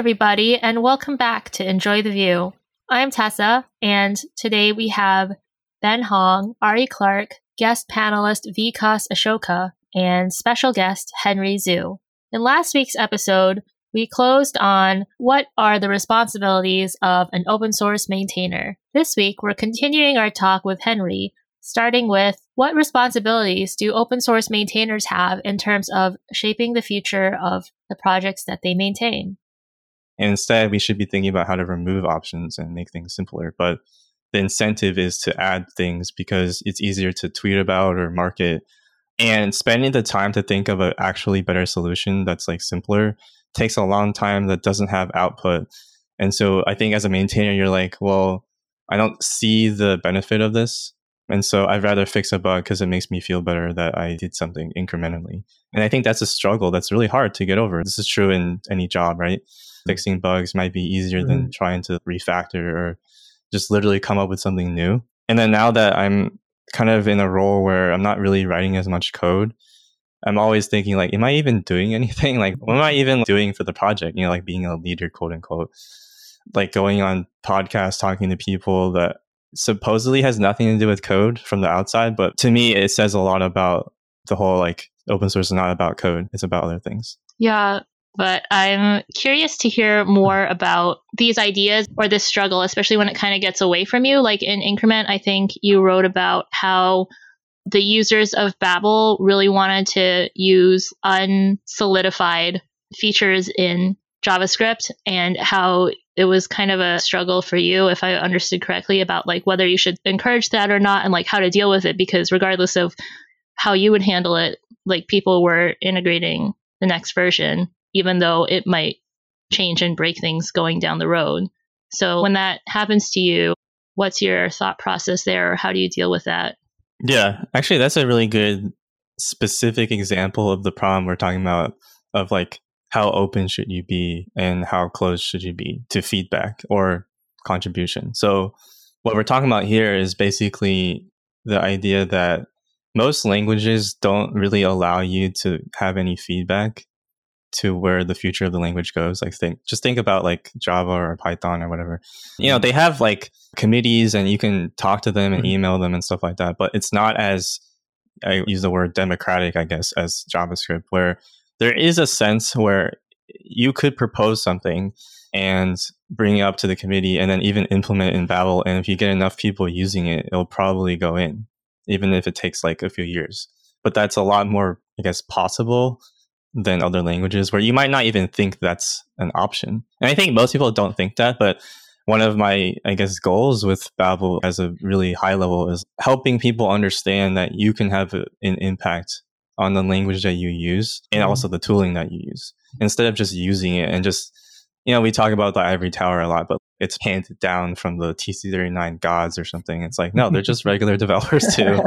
everybody, and welcome back to Enjoy the Vue. I'm Tessa, and today we have Ben Hong, Ari Clark, guest panelist Vikas Ashoka, and special guest Henry Zhu. In last week's episode, we closed on what are the responsibilities of an open source maintainer. This week, we're continuing our talk with Henry, starting with what responsibilities do open source maintainers have in terms of shaping the future of the projects that they maintain? And instead, we should be thinking about how to remove options and make things simpler. But the incentive is to add things because it's easier to tweet about or market. And spending the time to think of an actually better solution that's like simpler takes a long time that doesn't have output. And so I think as a maintainer, you're like, well, I don't see the benefit of this. And so I'd rather fix a bug because it makes me feel better that I did something incrementally. And I think that's a struggle that's really hard to get over. This is true in any job, right? Fixing bugs might be easier mm-hmm. than trying to refactor or just literally come up with something new. And then now that I'm kind of in a role where I'm not really writing as much code, I'm always thinking like, am I even doing anything? Like, what am I even doing for the project? You know, like being a leader, quote unquote, like going on podcasts, talking to people that supposedly has nothing to do with code from the outside. But to me, it says a lot about the whole like open source is not about code. It's about other things. Yeah. But I'm curious to hear more about these ideas or this struggle, especially when it kind of gets away from you. Like in Increment, I think you wrote about how the users of Babel really wanted to use unsolidified features in JavaScript and how it was kind of a struggle for you, if I understood correctly, about like whether you should encourage that or not and like how to deal with it. Because regardless of how you would handle it, like people were integrating the next version, even though it might change and break things going down the road. So when that happens to you, what's your thought process there? Or how do you deal with that? Yeah, actually, that's a really good specific example of the problem we're talking about of like how open should you be and how closed should you be to feedback or contribution. So, what we're talking about here is basically the idea that most languages don't really allow you to have any feedback to where the future of the language goes. Like think just think about like Java or Python or whatever. You know, they have like committees and you can talk to them and mm-hmm. email them and stuff like that, but it's not as I use the word democratic, I guess, as JavaScript, where there is a sense where you could propose something and bring it up to the committee and then even implement in Babel. And if you get enough people using it, it'll probably go in, even if it takes like a few years. But that's a lot more, I guess, possible than other languages where you might not even think that's an option. And I think most people don't think that, but one of my, I guess, goals with Babel as a really high level is helping people understand that you can have an impact on the language that you use and mm-hmm. also the tooling that you use instead of just using it and just, you know, we talk about the ivory tower a lot, but it's handed down from the TC39 gods or something. It's like, no, they're just regular developers too.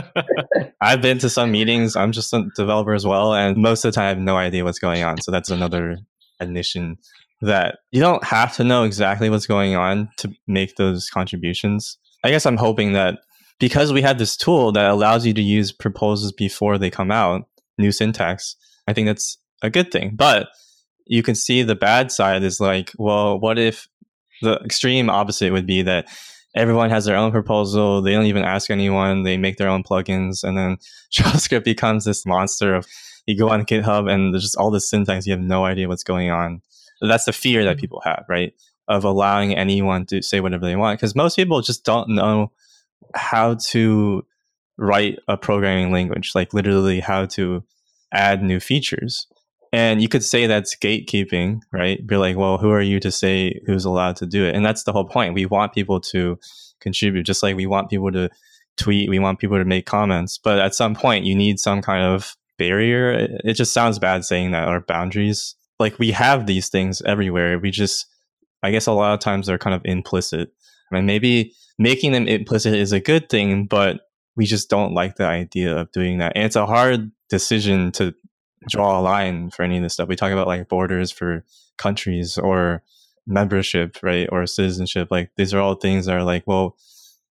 I've been to some meetings. I'm just a developer as well. And most of the time, I have no idea what's going on. So that's another admission that you don't have to know exactly what's going on to make those contributions. I guess I'm hoping that because we have this tool that allows you to use proposals before they come out, new syntax, I think that's a good thing. But you can see the bad side is like, well, what if the extreme opposite would be that everyone has their own proposal. They don't even ask anyone. They make their own plugins. And then JavaScript becomes this monster of you go on GitHub and there's just all this syntax. You have no idea what's going on. That's the fear that mm-hmm. people have, right? Of allowing anyone to say whatever they want. Because most people just don't know how to write a programming language, like literally how to add new features. And you could say that's gatekeeping, right? Be like, well, who are you to say who's allowed to do it? And that's the whole point. We want people to contribute, just like we want people to tweet, we want people to make comments. But at some point, you need some kind of barrier. It just sounds bad saying that, or boundaries. Like we have these things everywhere. We just, I guess a lot of times they're kind of implicit. I mean, maybe making them implicit is a good thing, but we just don't like the idea of doing that. And it's a hard decision to draw a line for any of this stuff. We talk about like borders for countries or membership, right? Or citizenship. Like these are all things that are like, well,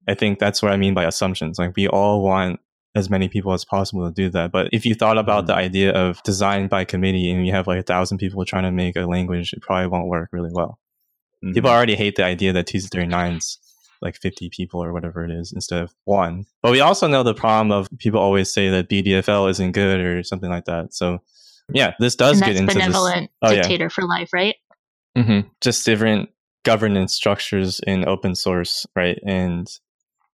I think that's what I mean by assumptions. Like we all want as many people as possible to do that. But if you thought about mm-hmm. the idea of design by committee and you have like a thousand people trying to make a language, it probably won't work really well. Mm-hmm. People already hate the idea that TC39's like 50 people or whatever it is instead of one. But we also know the problem of people always say that BDFL isn't good or something like that. So yeah, this does get into benevolent this. Oh, dictator yeah. for life, right? Mm-hmm. Just different governance structures in open source, right? And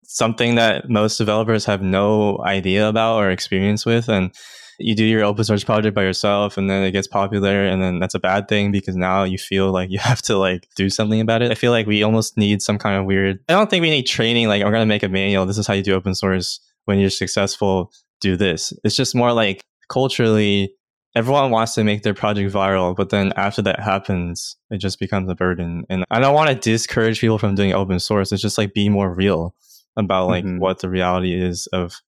something that most developers have no idea about or experience with. And you do your open source project by yourself and then it gets popular and then that's a bad thing because now you feel like you have to like do something about it. I feel like we almost need some kind of weird I don't think we need training like I'm gonna make a manual. This is how you do open source. When you're successful, do this. It's just more like culturally everyone wants to make their project viral, but then after that happens, it just becomes a burden. And I don't want to discourage people from doing open source. It's just like be more real about like mm-hmm. what the reality is of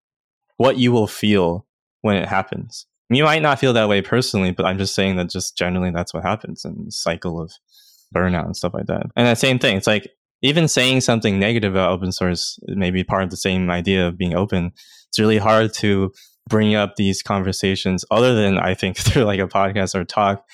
what you will feel when it happens. You might not feel that way personally, but I'm just saying that just generally that's what happens in the cycle of burnout and stuff like that. And that same thing, it's like even saying something negative about open source may be part of the same idea of being open. It's really hard to bring up these conversations other than I think through like a podcast or talk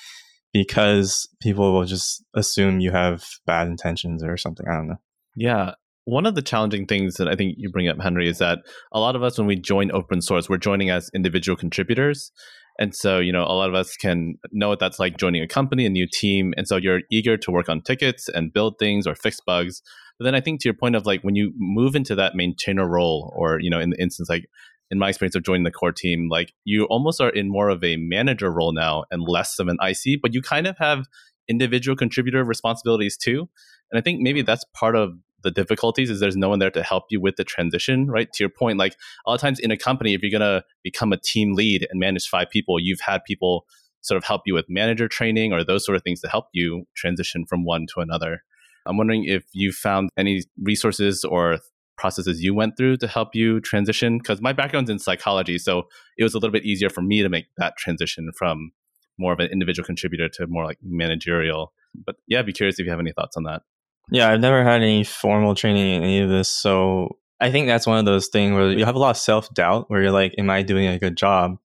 because people will just assume you have bad intentions or something. I don't know. Yeah. One of the challenging things that I think you bring up, Henry, is that a lot of us, when we join open source, we're joining as individual contributors. And so, you know, a lot of us can know what that's like joining a company, a new team. And so you're eager to work on tickets and build things or fix bugs. But then I think to your point of like when you move into that maintainer role, or, you know, in the instance, like in my experience of joining the core team, like you almost are in more of a manager role now and less of an IC, but you kind of have individual contributor responsibilities too. And I think maybe that's part of the difficulties is there's no one there to help you with the transition, right? To your point, like a lot of times in a company, if you're gonna become a team lead and manage five people, you've had people sort of help you with manager training or those sort of things to help you transition from one to another. I'm wondering if you found any resources or processes you went through to help you transition? Because my background's in psychology, so it was a little bit easier for me to make that transition from more of an individual contributor to more like managerial. But yeah, I'd be curious if you have any thoughts on that. Yeah, I've never had any formal training in any of this, so I think that's one of those things where you have a lot of self doubt, where you're like, "Am I doing a good job?"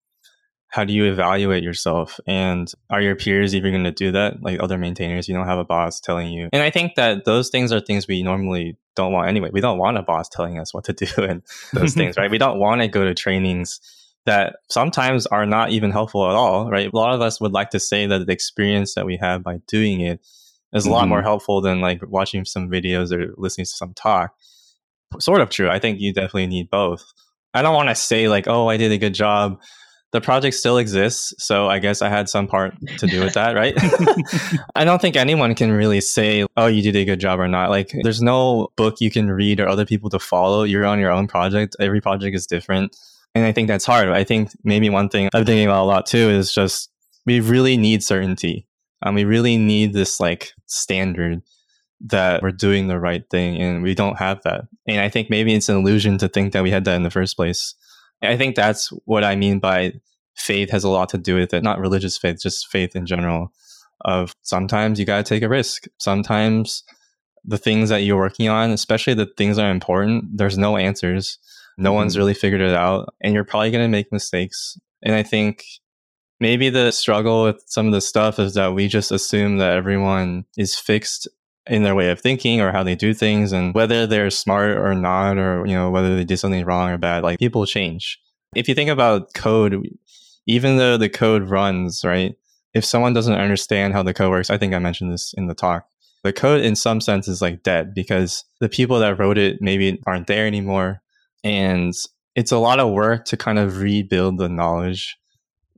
how do you evaluate yourself? And are your peers even going to do that? Like other maintainers you don't have a boss telling you. And i think that those things are things we normally don't want anyway. We don't want a boss telling us what to do and those things right? We don't want to go to trainings that sometimes are not even helpful at all right? A lot of us would like to say that the experience that we have by doing it is a mm-hmm. lot more helpful than like watching some videos or listening to some talk sort of true i think you definitely need both i don't want to say like oh i did a good job the project still exists. So I guess I had some part to do with that, right? I don't think anyone can really say, oh, you did a good job or not. Like, there's no book you can read or other people to follow. You're on your own project. Every project is different. And I think that's hard. I think maybe one thing I'm thinking about a lot too is just we really need certainty. Um, we really need this like standard that we're doing the right thing and we don't have that. And I think maybe it's an illusion to think that we had that in the first place. I think that's what I mean by faith has a lot to do with it. Not religious faith, just faith in general. Of sometimes you got to take a risk. Sometimes the things that you're working on, especially the things that are important, there's no answers. No mm-hmm. one's really figured it out, and you're probably going to make mistakes. And I think maybe the struggle with some of the stuff is that we just assume that everyone is fixed in their way of thinking or how they do things and whether they're smart or not or you know whether they did something wrong or bad like people change. If you think about code even though the code runs right if someone doesn't understand how the code works i think i mentioned this in the talk the code in some sense is like dead because the people that wrote it maybe aren't there anymore and it's a lot of work to kind of rebuild the knowledge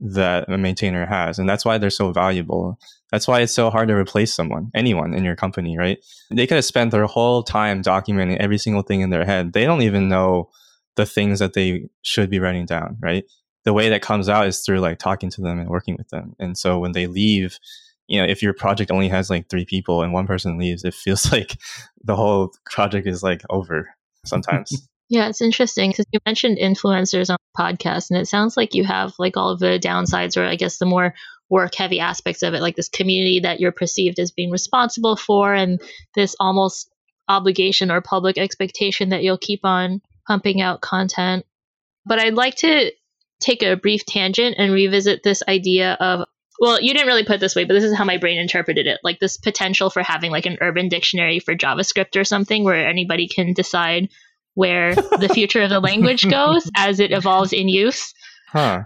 that a maintainer has and that's why they're so valuable that's why it's so hard to replace someone, anyone in your company, right? They could have spent their whole time documenting every single thing in their head. They don't even know the things that they should be writing down, right? The way that comes out is through like talking to them and working with them. And so when they leave, you know, if your project only has like three people and one person leaves, it feels like the whole project is like over sometimes. Yeah, it's interesting because you mentioned influencers on the podcast, and it sounds like you have like all of the downsides, or I guess the more work heavy aspects of it, like this community that you're perceived as being responsible for, and this almost obligation or public expectation that you'll keep on pumping out content. But I'd like to take a brief tangent and revisit this idea of well, you didn't really put it this way, but this is how my brain interpreted it. Like this potential for having like an urban dictionary for JavaScript or something where anybody can decide where the future of the language goes as it evolves in use. Huh.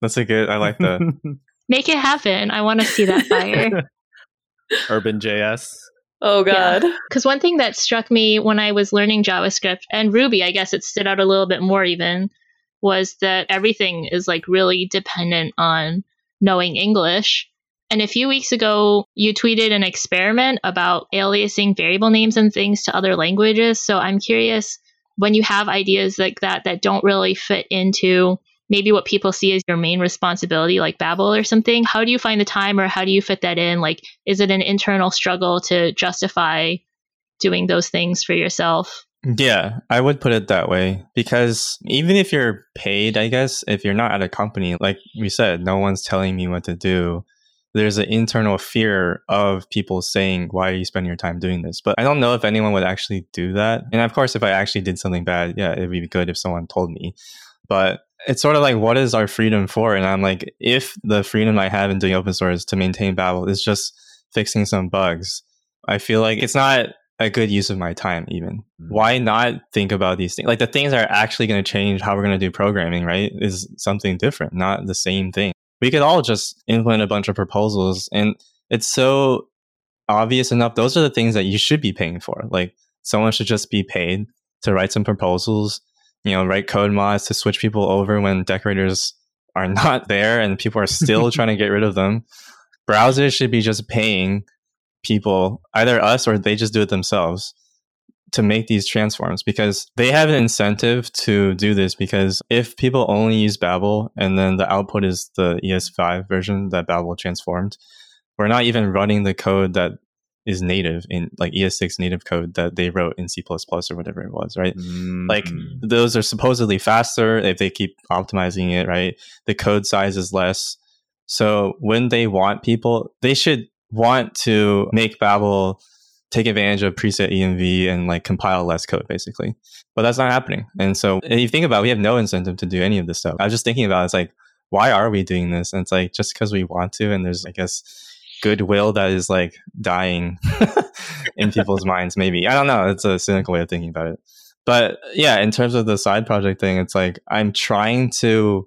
That's a good I like that. Make it happen. I want to see that fire. Urban JS. Oh god. Because one thing that struck me when I was learning JavaScript and Ruby, I guess it stood out a little bit more even, was that everything is like really dependent on knowing English. And a few weeks ago, you tweeted an experiment about aliasing variable names and things to other languages. So I'm curious when you have ideas like that that don't really fit into maybe what people see as your main responsibility, like Babel or something, how do you find the time or how do you fit that in? Like, is it an internal struggle to justify doing those things for yourself? Yeah, I would put it that way because even if you're paid, I guess, if you're not at a company, like we said, no one's telling me what to do. There's an internal fear of people saying, Why are you spending your time doing this? But I don't know if anyone would actually do that. And of course, if I actually did something bad, yeah, it'd be good if someone told me. But it's sort of like, what is our freedom for? And I'm like, if the freedom I have in doing open source to maintain Babel is just fixing some bugs, I feel like it's not a good use of my time even mm-hmm. why not think about these things like the things that are actually going to change how we're going to do programming right is something different not the same thing we could all just implement a bunch of proposals and it's so obvious enough those are the things that you should be paying for. Like someone should just be paid to write some proposals you know write code mods to switch people over when decorators are not there and people are still trying to get rid of them. Browsers should be just paying people, either us or they just do it themselves, to make these transforms because they have an incentive to do this. Because if people only use Babel and then the output is the ES5 version that Babel transformed, we're not even running the code that is native in like ES6 native code that they wrote in C++ or whatever it was, right? Mm-hmm. Like those are supposedly faster if they keep optimizing it, right? The code size is less. So when they want people, they should want to make Babel take advantage of preset env and like compile less code basically. But that's not happening. And so if you think about it, we have no incentive to do any of this stuff. I was just thinking about it, it's like why are we doing this? And it's like just because we want to and there's i guess goodwill that is like dying in people's minds maybe. I don't know. It's a cynical way of thinking about it. But yeah in terms of the side project thing it's like i'm trying to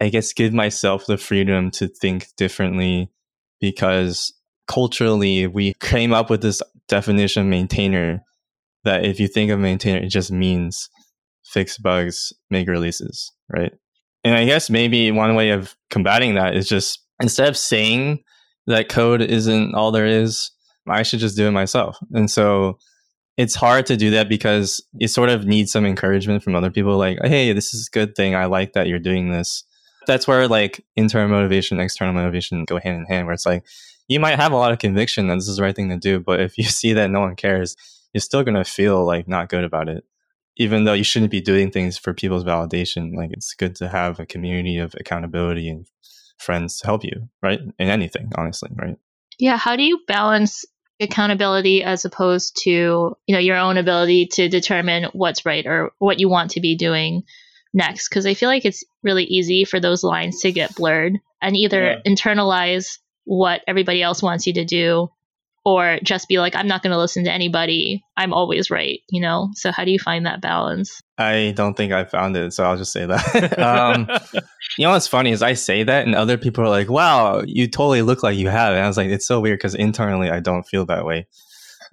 i guess give myself the freedom to think differently because culturally we came up with this definition maintainer that if you think of maintainer it just means fix bugs make releases right? And i guess maybe one way of combating that is just instead of saying that code isn't all there is i should just do it myself. And so it's hard to do that because it sort of needs some encouragement from other people like hey this is a good thing. I like that you're doing this that's where like internal motivation external motivation go hand in hand where it's like you might have a lot of conviction that this is the right thing to do, but if you see that no one cares, you're still going to feel like not good about it. Even though you shouldn't be doing things for people's validation, like it's good to have a community of accountability and friends to help you, right? In anything, honestly, right? Yeah. How do you balance accountability as opposed to, you know, your own ability to determine what's right or what you want to be doing next? Because I feel like it's really easy for those lines to get blurred and either yeah. internalize what everybody else wants you to do or just be like i'm not going to listen to anybody. I'm always right you know? So how do you find that balance? I don't think i found it so i'll just say that. Um, you know what's funny is i say that and other people are like wow you totally look like you have and i was like it's so weird because internally i don't feel that way.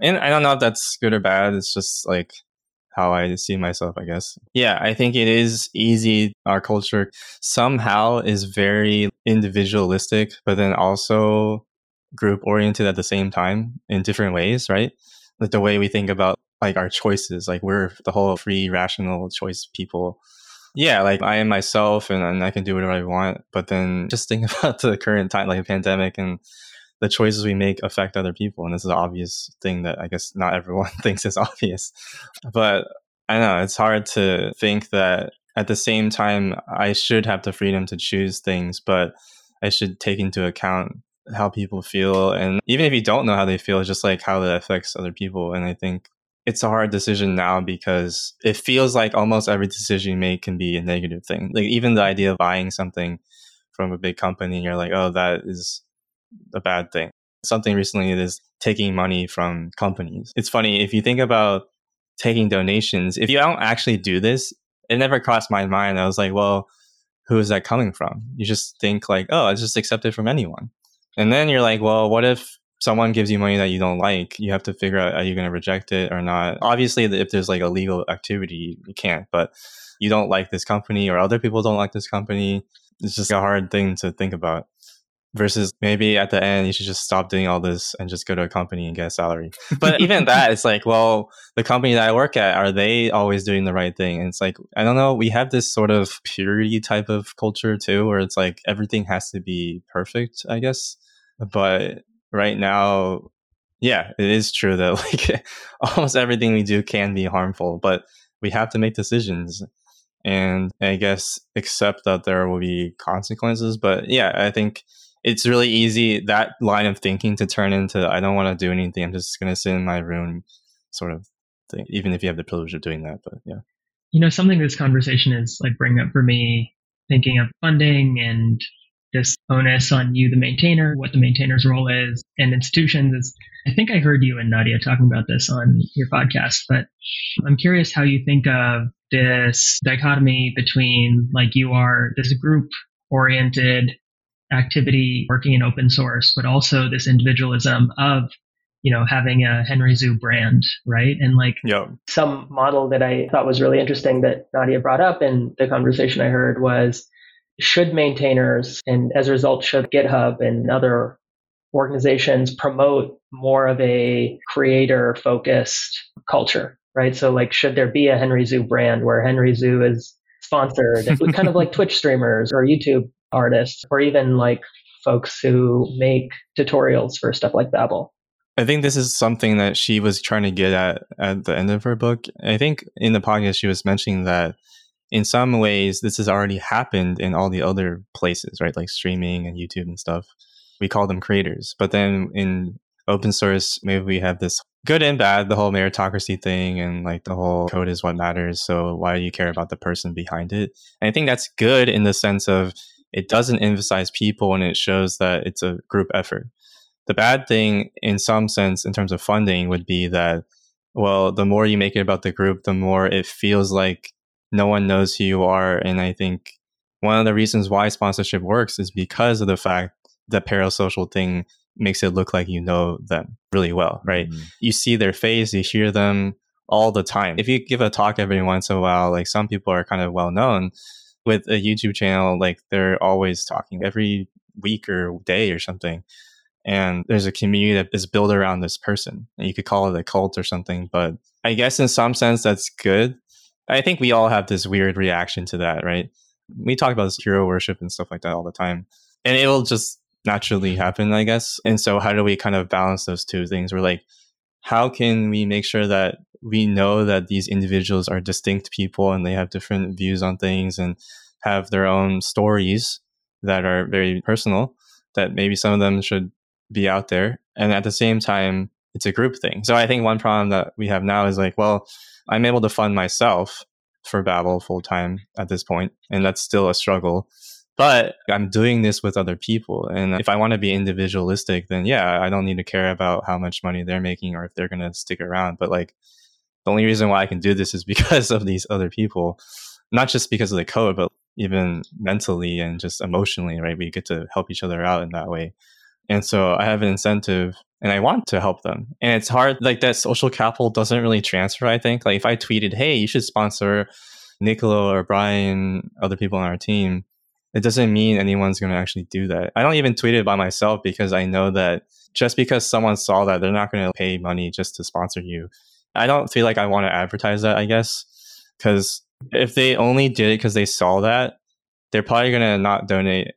And i don't know if that's good or bad it's just like how I see myself, I guess. Yeah, I think it is easy. Our culture somehow is very individualistic, but then also group oriented at the same time in different ways, right? Like the way we think about like our choices, like we're the whole free, rational choice people. Yeah, like I am myself and, and I can do whatever I want. But then just think about the current time, like a pandemic and the choices we make affect other people. And this is an obvious thing that I guess not everyone thinks is obvious. But I know it's hard to think that at the same time, I should have the freedom to choose things, but I should take into account how people feel. And even if you don't know how they feel, it's just like how that affects other people. And I think it's a hard decision now because it feels like almost every decision you make can be a negative thing. Like even the idea of buying something from a big company, and you're like, oh, that is a bad thing. Something recently is taking money from companies. It's funny if you think about taking donations. If you don't actually do this, it never crossed my mind. I was like, well, who is that coming from? You just think like, oh, I just accept it from anyone. And then you're like, well, what if someone gives you money that you don't like? You have to figure out are you going to reject it or not. Obviously, if there's like a legal activity, you can't. But you don't like this company or other people don't like this company. It's just a hard thing to think about versus maybe at the end you should just stop doing all this and just go to a company and get a salary. But even that it's like well the company that i work at are they always doing the right thing? And it's like i don't know we have this sort of purity type of culture too where it's like everything has to be perfect i guess. But right now yeah it is true that like almost everything we do can be harmful but we have to make decisions. And i guess accept that there will be consequences but yeah i think it's really easy that line of thinking to turn into I don't want to do anything. I'm just going to sit in my room, sort of thing. Even if you have the privilege of doing that, but yeah. You know, something this conversation is like bringing up for me, thinking of funding and this onus on you, the maintainer, what the maintainer's role is, and institutions is. I think I heard you and Nadia talking about this on your podcast, but I'm curious how you think of this dichotomy between like you are this group oriented activity working in open source, but also this individualism of you know having a Henry Zhu brand, right? And like yep. some model that I thought was really interesting that Nadia brought up in the conversation I heard was should maintainers and as a result should GitHub and other organizations promote more of a creator focused culture, right? So like should there be a Henry Zhu brand where Henry Zhu is sponsored, kind of like Twitch streamers or YouTube artists or even like folks who make tutorials for stuff like Babel. I think this is something that she was trying to get at at the end of her book. I think in the podcast she was mentioning that in some ways this has already happened in all the other places, right? Like streaming and YouTube and stuff. We call them creators. But then in open source, maybe we have this good and bad, the whole meritocracy thing and like the whole code is what matters. So why do you care about the person behind it? And I think that's good in the sense of it doesn't emphasize people and it shows that it's a group effort. The bad thing, in some sense, in terms of funding, would be that, well, the more you make it about the group, the more it feels like no one knows who you are. And I think one of the reasons why sponsorship works is because of the fact that parasocial thing makes it look like you know them really well, right? Mm-hmm. You see their face, you hear them all the time. If you give a talk every once in a while, like some people are kind of well known, with a YouTube channel, like they're always talking every week or day or something. And there's a community that is built around this person. And you could call it a cult or something, but I guess in some sense that's good. I think we all have this weird reaction to that, right? We talk about hero worship and stuff like that all the time. And it will just naturally happen, I guess. And so how do we kind of balance those two things? We're like, how can we make sure that we know that these individuals are distinct people and they have different views on things and have their own stories that are very personal that maybe some of them should be out there and at the same time it's a group thing so i think one problem that we have now is like well i'm able to fund myself for babel full time at this point and that's still a struggle but I'm doing this with other people. And if I want to be individualistic, then yeah, I don't need to care about how much money they're making or if they're going to stick around. But like the only reason why I can do this is because of these other people, not just because of the code, but even mentally and just emotionally, right? We get to help each other out in that way. And so I have an incentive and I want to help them. And it's hard, like that social capital doesn't really transfer, I think. Like if I tweeted, hey, you should sponsor Nicolo or Brian, other people on our team, it doesn't mean anyone's going to actually do that. I don't even tweet it by myself because I know that just because someone saw that, they're not going to pay money just to sponsor you. I don't feel like I want to advertise that, I guess, because if they only did it because they saw that, they're probably going to not donate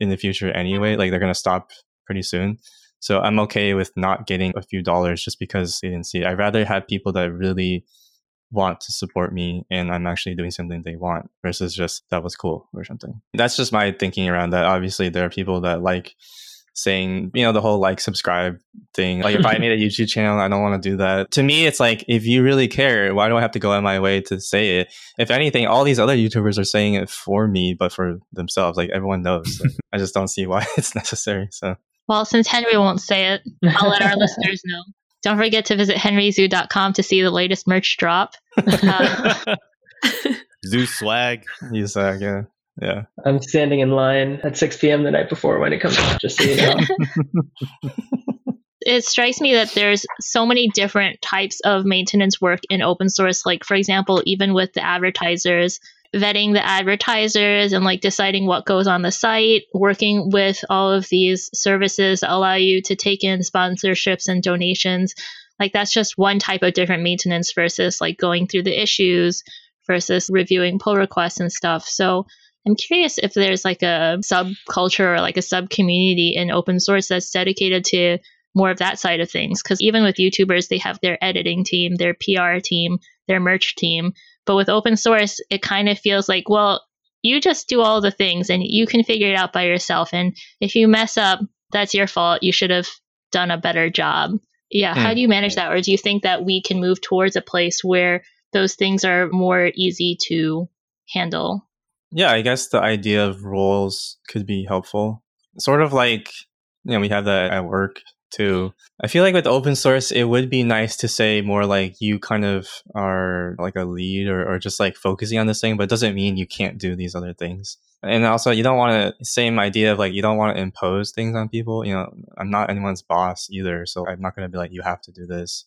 in the future anyway. Like they're going to stop pretty soon. So I'm okay with not getting a few dollars just because they didn't see it. I'd rather have people that really want to support me and I'm actually doing something they want versus just that was cool or something. That's just my thinking around that. Obviously, there are people that like saying, you know, the whole like subscribe thing. Like if I made a YouTube channel, I don't want to do that. To me, it's like if you really care, why do I have to go out of my way to say it? If anything, all these other YouTubers are saying it for me, but for themselves. Like everyone knows. Like, I just don't see why it's necessary. So well, since Henry won't say it, I'll let our listeners know. Don't forget to visit henryzoo.com to see the latest merch drop. Uh, Zoo swag. Zoo swag, yeah. Yeah. I'm standing in line at 6 p.m. the night before when it comes out, just so you know. it strikes me that there's so many different types of maintenance work in open source. Like, for example, even with the advertisers, vetting the advertisers and like deciding what goes on the site, working with all of these services that allow you to take in sponsorships and donations. Like, that's just one type of different maintenance versus like going through the issues versus reviewing pull requests and stuff. So, I'm curious if there's like a subculture or like a sub community in open source that's dedicated to more of that side of things. Because even with YouTubers, they have their editing team, their PR team, their merch team. But with open source, it kind of feels like, well, you just do all the things and you can figure it out by yourself. And if you mess up, that's your fault. You should have done a better job. Yeah. Hmm. How do you manage that? Or do you think that we can move towards a place where those things are more easy to handle? Yeah, I guess the idea of roles could be helpful. Sort of like, you know, we have that at work too. I feel like with open source, it would be nice to say more like you kind of are like a lead or, or just like focusing on this thing, but it doesn't mean you can't do these other things. And also, you don't want to, same idea of like, you don't want to impose things on people. You know, I'm not anyone's boss either. So I'm not going to be like, you have to do this.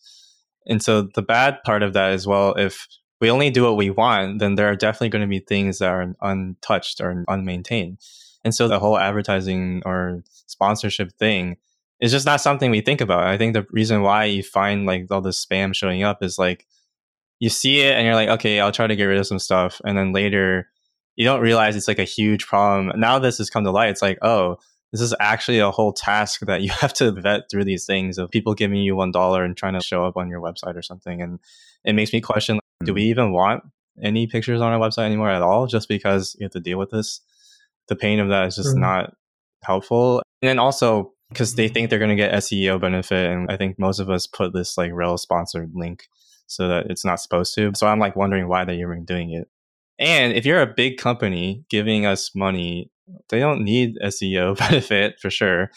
And so the bad part of that as well, if we only do what we want, then there are definitely going to be things that are untouched or unmaintained. And so the whole advertising or sponsorship thing is just not something we think about. I think the reason why you find like all this spam showing up is like you see it and you're like, okay, I'll try to get rid of some stuff. And then later you don't realize it's like a huge problem. Now this has come to light. It's like, oh, this is actually a whole task that you have to vet through these things of people giving you one dollar and trying to show up on your website or something. And it makes me question do we even want any pictures on our website anymore at all just because you have to deal with this? The pain of that is just mm-hmm. not helpful. And then also because they think they're going to get seo benefit and i think most of us put this like rel sponsored link so that it's not supposed to. So i'm like wondering why they're even doing it. And if you're a big company giving us money they don't need seo benefit for sure.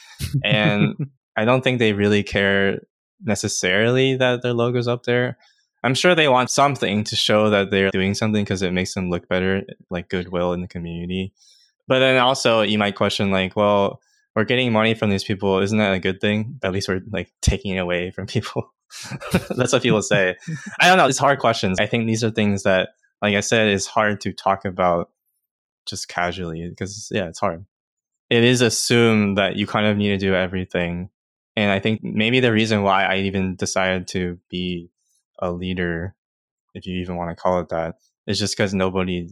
And i don't think they really care necessarily that their logo's up there I'm sure they want something to show that they're doing something because it makes them look better, like goodwill in the community. But then also you might question like, well, we're getting money from these people. Isn't that a good thing? At least we're like taking it away from people. That's what people say. I don't know. It's hard questions. I think these are things that, like I said, is hard to talk about just casually because yeah, it's hard. It is assumed that you kind of need to do everything. And I think maybe the reason why I even decided to be a leader, if you even want to call it that, is just because nobody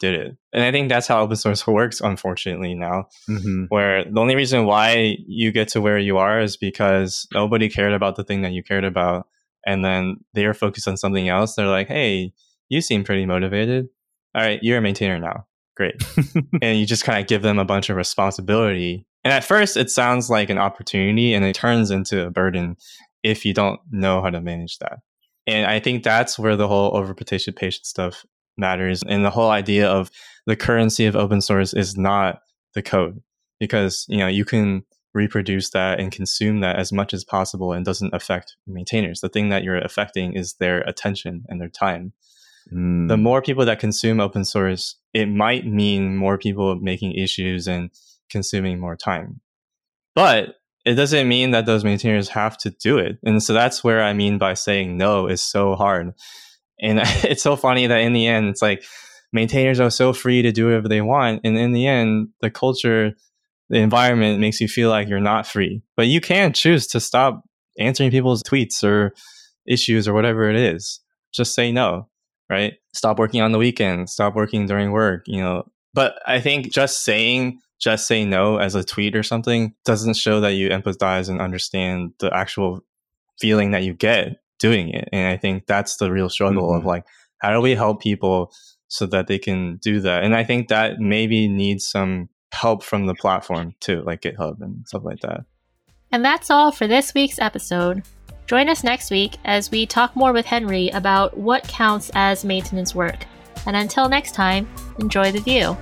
did it. And I think that's how open source works, unfortunately, now, mm-hmm. where the only reason why you get to where you are is because nobody cared about the thing that you cared about. And then they're focused on something else. They're like, hey, you seem pretty motivated. All right, you're a maintainer now. Great. and you just kind of give them a bunch of responsibility. And at first, it sounds like an opportunity and it turns into a burden if you don't know how to manage that. And I think that's where the whole over participation stuff matters. And the whole idea of the currency of open source is not the code because, you know, you can reproduce that and consume that as much as possible and doesn't affect maintainers. The thing that you're affecting is their attention and their time. Mm. The more people that consume open source, it might mean more people making issues and consuming more time. But it doesn't mean that those maintainers have to do it. And so that's where I mean by saying no is so hard. And it's so funny that in the end, it's like maintainers are so free to do whatever they want. And in the end, the culture, the environment makes you feel like you're not free. But you can choose to stop answering people's tweets or issues or whatever it is. Just say no, right? Stop working on the weekend, stop working during work, you know. But I think just saying just say no as a tweet or something doesn't show that you empathize and understand the actual feeling that you get doing it. And I think that's the real struggle mm-hmm. of like, how do we help people so that they can do that? And I think that maybe needs some help from the platform too, like GitHub and stuff like that. And that's all for this week's episode. Join us next week as we talk more with Henry about what counts as maintenance work. And until next time, enjoy the view.